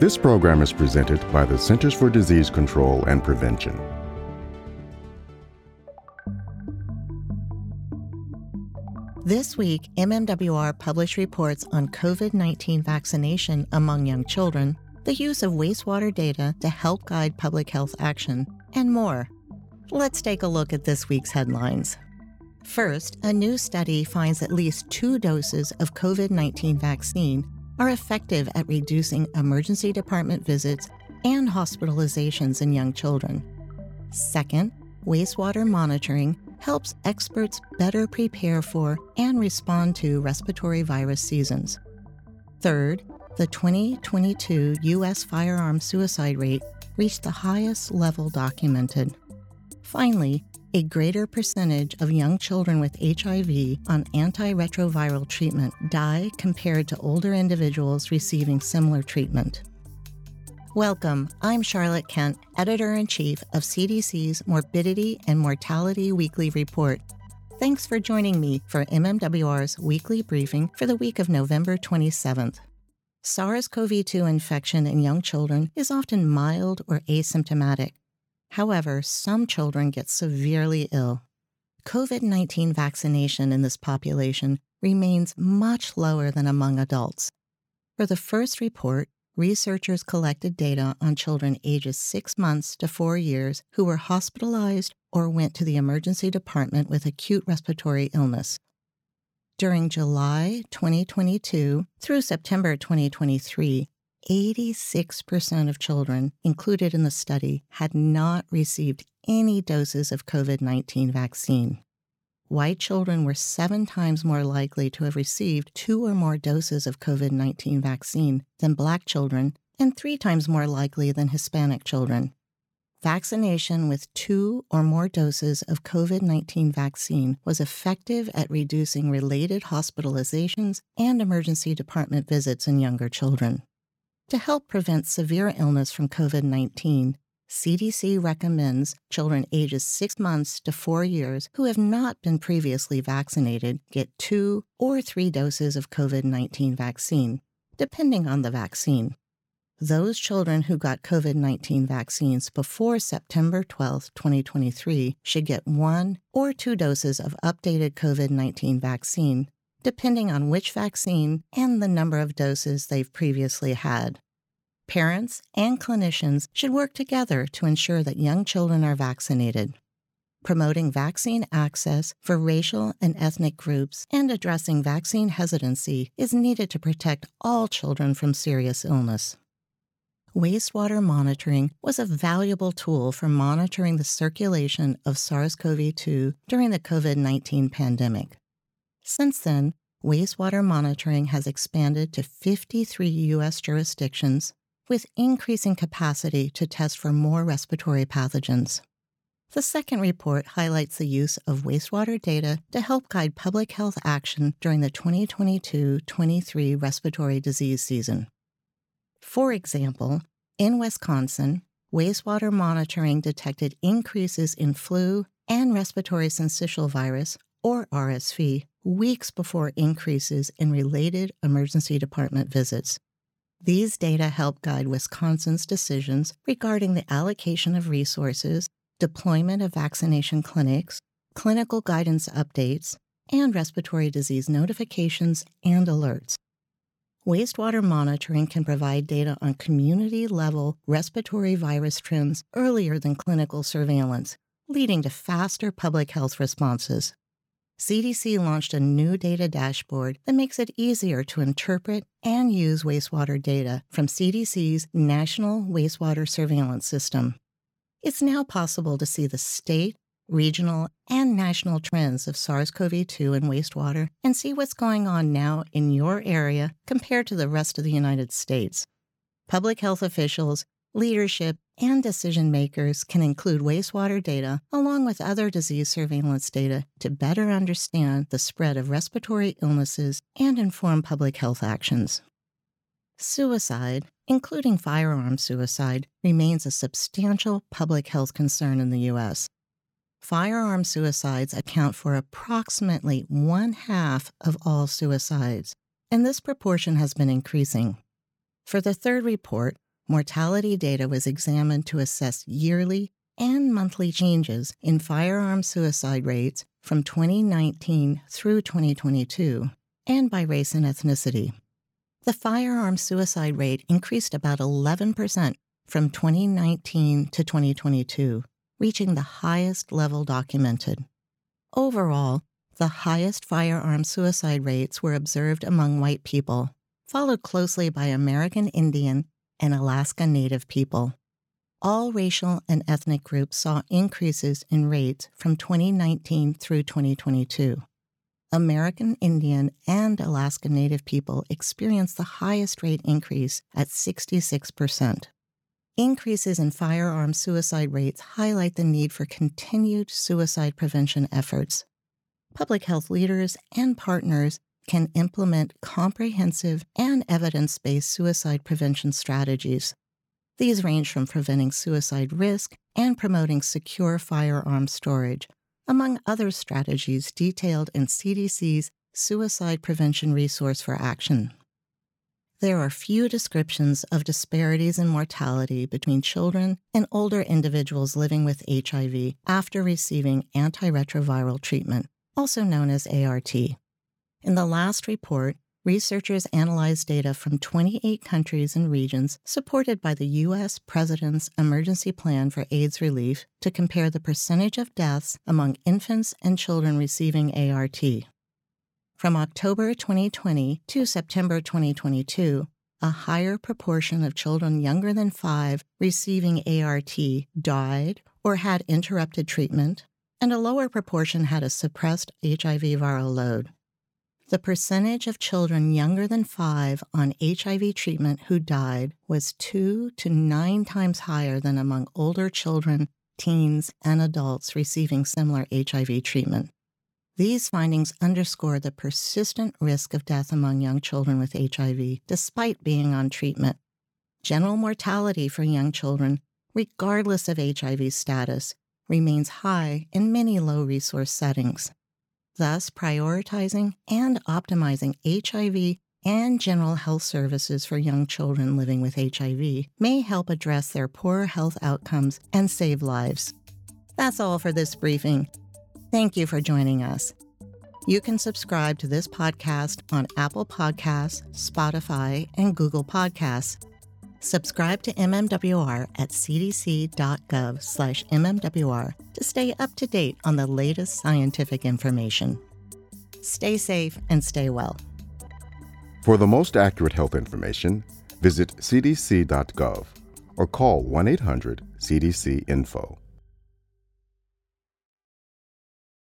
This program is presented by the Centers for Disease Control and Prevention. This week, MMWR published reports on COVID 19 vaccination among young children, the use of wastewater data to help guide public health action, and more. Let's take a look at this week's headlines. First, a new study finds at least two doses of COVID 19 vaccine are effective at reducing emergency department visits and hospitalizations in young children. Second, wastewater monitoring helps experts better prepare for and respond to respiratory virus seasons. Third, the 2022 U.S. firearm suicide rate reached the highest level documented. Finally, a greater percentage of young children with HIV on antiretroviral treatment die compared to older individuals receiving similar treatment. Welcome. I'm Charlotte Kent, editor in chief of CDC's Morbidity and Mortality Weekly Report. Thanks for joining me for MMWR's weekly briefing for the week of November 27th. SARS CoV 2 infection in young children is often mild or asymptomatic. However, some children get severely ill. COVID 19 vaccination in this population remains much lower than among adults. For the first report, researchers collected data on children ages six months to four years who were hospitalized or went to the emergency department with acute respiratory illness. During July 2022 through September 2023, 86% of children included in the study had not received any doses of COVID 19 vaccine. White children were seven times more likely to have received two or more doses of COVID 19 vaccine than black children, and three times more likely than Hispanic children. Vaccination with two or more doses of COVID 19 vaccine was effective at reducing related hospitalizations and emergency department visits in younger children. To help prevent severe illness from COVID 19, CDC recommends children ages six months to four years who have not been previously vaccinated get two or three doses of COVID 19 vaccine, depending on the vaccine. Those children who got COVID 19 vaccines before September 12, 2023, should get one or two doses of updated COVID 19 vaccine depending on which vaccine and the number of doses they've previously had. Parents and clinicians should work together to ensure that young children are vaccinated. Promoting vaccine access for racial and ethnic groups and addressing vaccine hesitancy is needed to protect all children from serious illness. Wastewater monitoring was a valuable tool for monitoring the circulation of SARS CoV 2 during the COVID 19 pandemic. Since then, wastewater monitoring has expanded to 53 U.S. jurisdictions with increasing capacity to test for more respiratory pathogens. The second report highlights the use of wastewater data to help guide public health action during the 2022 23 respiratory disease season. For example, in Wisconsin, wastewater monitoring detected increases in flu and respiratory syncytial virus, or RSV, weeks before increases in related emergency department visits. These data help guide Wisconsin's decisions regarding the allocation of resources, deployment of vaccination clinics, clinical guidance updates, and respiratory disease notifications and alerts. Wastewater monitoring can provide data on community level respiratory virus trends earlier than clinical surveillance, leading to faster public health responses. CDC launched a new data dashboard that makes it easier to interpret and use wastewater data from CDC's National Wastewater Surveillance System. It's now possible to see the state, regional, and national trends of SARS CoV 2 in wastewater and see what's going on now in your area compared to the rest of the United States. Public health officials Leadership and decision makers can include wastewater data along with other disease surveillance data to better understand the spread of respiratory illnesses and inform public health actions. Suicide, including firearm suicide, remains a substantial public health concern in the U.S. Firearm suicides account for approximately one half of all suicides, and this proportion has been increasing. For the third report, mortality data was examined to assess yearly and monthly changes in firearm suicide rates from 2019 through 2022 and by race and ethnicity. The firearm suicide rate increased about 11% from 2019 to 2022, reaching the highest level documented. Overall, the highest firearm suicide rates were observed among white people, followed closely by American Indian and Alaska Native people. All racial and ethnic groups saw increases in rates from 2019 through 2022. American Indian and Alaska Native people experienced the highest rate increase at 66%. Increases in firearm suicide rates highlight the need for continued suicide prevention efforts. Public health leaders and partners can implement comprehensive and evidence based suicide prevention strategies. These range from preventing suicide risk and promoting secure firearm storage among other strategies detailed in CDC's Suicide Prevention Resource for Action. There are few descriptions of disparities in mortality between children and older individuals living with HIV after receiving antiretroviral treatment, also known as ART. In the last report, researchers analyzed data from 28 countries and regions supported by the U.S. President's Emergency Plan for AIDS Relief to compare the percentage of deaths among infants and children receiving ART. From October 2020 to September 2022, a higher proportion of children younger than five receiving ART died or had interrupted treatment, and a lower proportion had a suppressed HIV viral load the percentage of children younger than five on HIV treatment who died was two to nine times higher than among older children, teens, and adults receiving similar HIV treatment. These findings underscore the persistent risk of death among young children with HIV despite being on treatment. General mortality for young children, regardless of HIV status, remains high in many low resource settings. Thus, prioritizing and optimizing HIV and general health services for young children living with HIV may help address their poor health outcomes and save lives. That's all for this briefing. Thank you for joining us. You can subscribe to this podcast on Apple Podcasts, Spotify, and Google Podcasts. Subscribe to MMWR at cdc.gov slash MMWR to stay up to date on the latest scientific information. Stay safe and stay well. For the most accurate health information, visit cdc.gov or call 1 800 CDC Info.